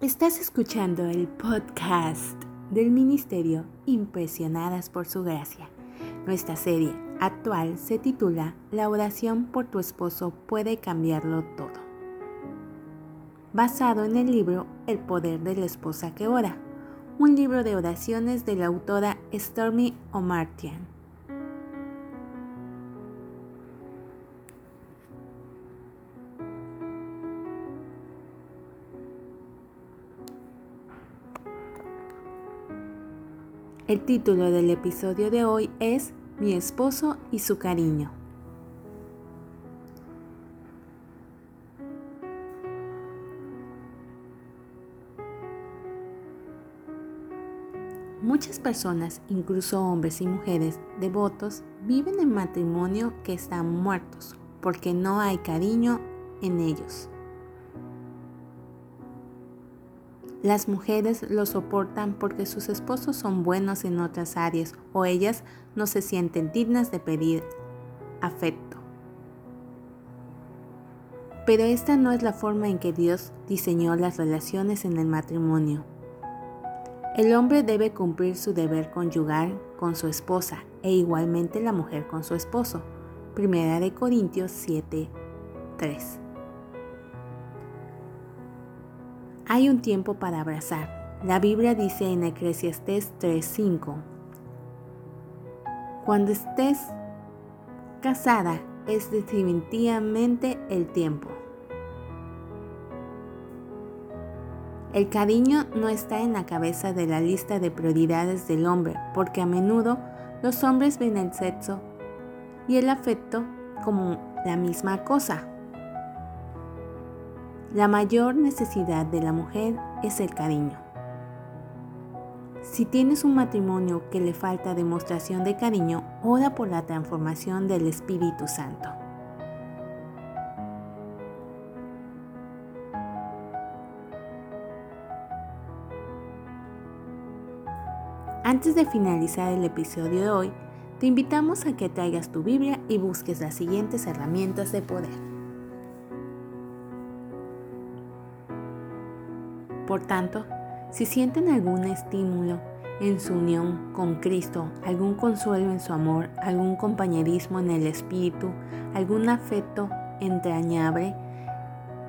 Estás escuchando el podcast del Ministerio Impresionadas por Su Gracia. Nuestra serie actual se titula La oración por tu esposo puede cambiarlo todo. Basado en el libro El poder de la esposa que ora, un libro de oraciones de la autora Stormy O'Martian. El título del episodio de hoy es Mi esposo y su cariño. Muchas personas, incluso hombres y mujeres devotos, viven en matrimonio que están muertos porque no hay cariño en ellos. Las mujeres lo soportan porque sus esposos son buenos en otras áreas o ellas no se sienten dignas de pedir afecto. Pero esta no es la forma en que Dios diseñó las relaciones en el matrimonio. El hombre debe cumplir su deber conyugal con su esposa e igualmente la mujer con su esposo. Primera de Corintios 7, 3. Hay un tiempo para abrazar. La Biblia dice en Eclesiastés 3:5, cuando estés casada es definitivamente el tiempo. El cariño no está en la cabeza de la lista de prioridades del hombre, porque a menudo los hombres ven el sexo y el afecto como la misma cosa. La mayor necesidad de la mujer es el cariño. Si tienes un matrimonio que le falta demostración de cariño, ora por la transformación del Espíritu Santo. Antes de finalizar el episodio de hoy, te invitamos a que traigas tu Biblia y busques las siguientes herramientas de poder. Por tanto, si sienten algún estímulo en su unión con Cristo, algún consuelo en su amor, algún compañerismo en el Espíritu, algún afecto entrañable,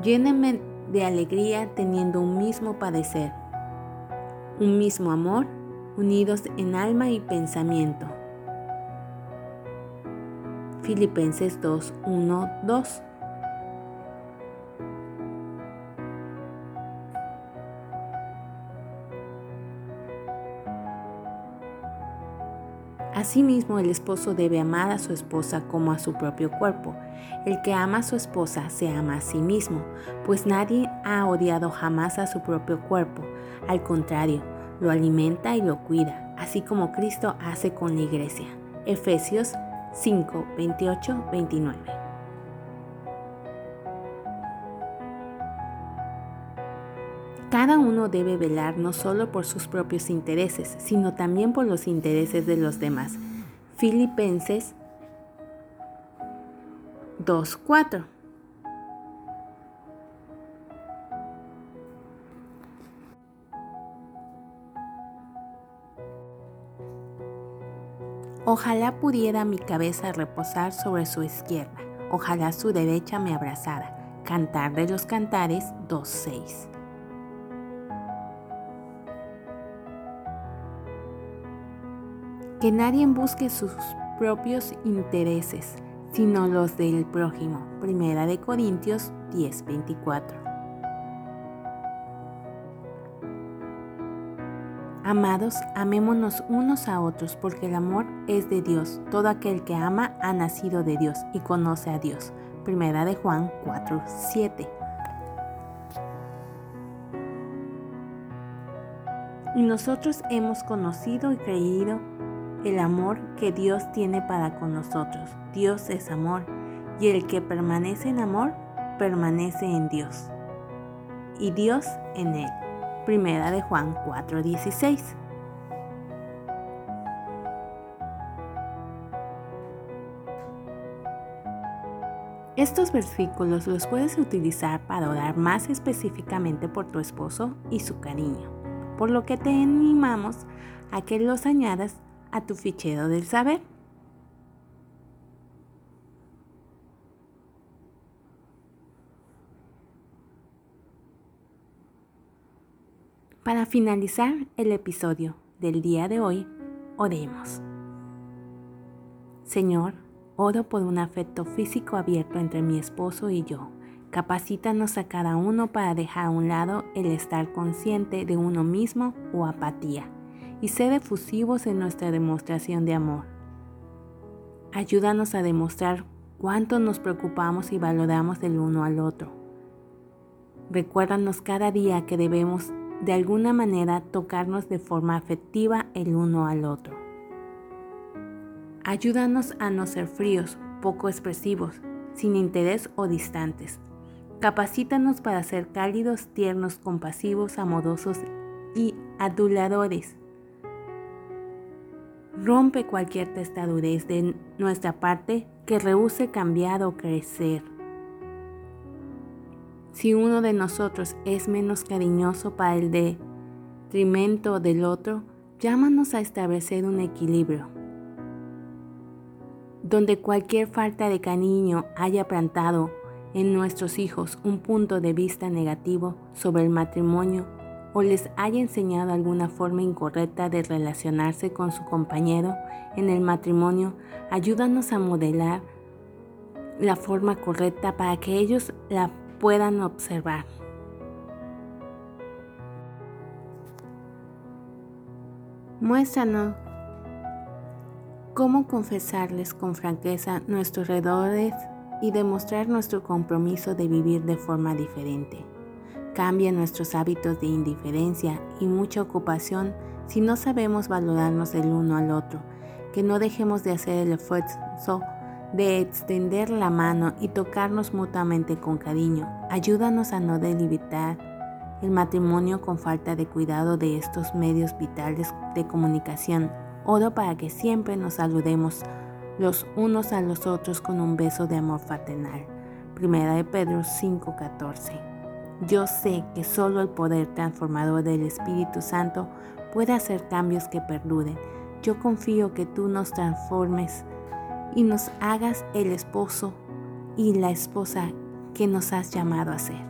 llénenme de alegría teniendo un mismo padecer, un mismo amor, unidos en alma y pensamiento. Filipenses 2, 1, 2. Asimismo, el esposo debe amar a su esposa como a su propio cuerpo. El que ama a su esposa se ama a sí mismo, pues nadie ha odiado jamás a su propio cuerpo. Al contrario, lo alimenta y lo cuida, así como Cristo hace con la iglesia. Efesios 5, 28, 29. Cada uno debe velar no solo por sus propios intereses, sino también por los intereses de los demás. Filipenses 2.4 Ojalá pudiera mi cabeza reposar sobre su izquierda, ojalá su derecha me abrazara. Cantar de los Cantares 2.6 que nadie busque sus propios intereses, sino los del prójimo. Primera de Corintios 10:24. Amados, amémonos unos a otros, porque el amor es de Dios. Todo aquel que ama ha nacido de Dios y conoce a Dios. Primera de Juan 4:7. Y nosotros hemos conocido y creído el amor que Dios tiene para con nosotros. Dios es amor y el que permanece en amor permanece en Dios y Dios en él. Primera de Juan 4:16. Estos versículos los puedes utilizar para orar más específicamente por tu esposo y su cariño, por lo que te animamos a que los añadas a tu fichero del saber. Para finalizar el episodio del día de hoy, oremos. Señor, oro por un afecto físico abierto entre mi esposo y yo. Capacítanos a cada uno para dejar a un lado el estar consciente de uno mismo o apatía y ser efusivos en nuestra demostración de amor. Ayúdanos a demostrar cuánto nos preocupamos y valoramos el uno al otro. Recuérdanos cada día que debemos de alguna manera tocarnos de forma afectiva el uno al otro. Ayúdanos a no ser fríos, poco expresivos, sin interés o distantes. Capacítanos para ser cálidos, tiernos, compasivos, amorosos y aduladores. Rompe cualquier testadurez de nuestra parte que rehúse cambiar o crecer. Si uno de nosotros es menos cariñoso para el detrimento del otro, llámanos a establecer un equilibrio, donde cualquier falta de cariño haya plantado en nuestros hijos un punto de vista negativo sobre el matrimonio o les haya enseñado alguna forma incorrecta de relacionarse con su compañero en el matrimonio, ayúdanos a modelar la forma correcta para que ellos la puedan observar. Muéstranos cómo confesarles con franqueza nuestros errores y demostrar nuestro compromiso de vivir de forma diferente. Cambia nuestros hábitos de indiferencia y mucha ocupación si no sabemos valorarnos el uno al otro, que no dejemos de hacer el esfuerzo de extender la mano y tocarnos mutuamente con cariño. Ayúdanos a no delimitar el matrimonio con falta de cuidado de estos medios vitales de comunicación. Oro para que siempre nos saludemos los unos a los otros con un beso de amor fraternal. Primera de Pedro 5:14. Yo sé que solo el poder transformador del Espíritu Santo puede hacer cambios que perduren. Yo confío que tú nos transformes y nos hagas el esposo y la esposa que nos has llamado a ser.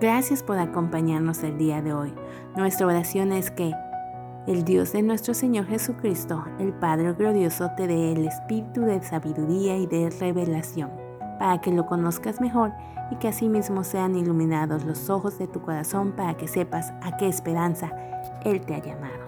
Gracias por acompañarnos el día de hoy. Nuestra oración es que el Dios de nuestro Señor Jesucristo, el Padre glorioso, te dé el espíritu de sabiduría y de revelación, para que lo conozcas mejor y que asimismo sean iluminados los ojos de tu corazón para que sepas a qué esperanza Él te ha llamado.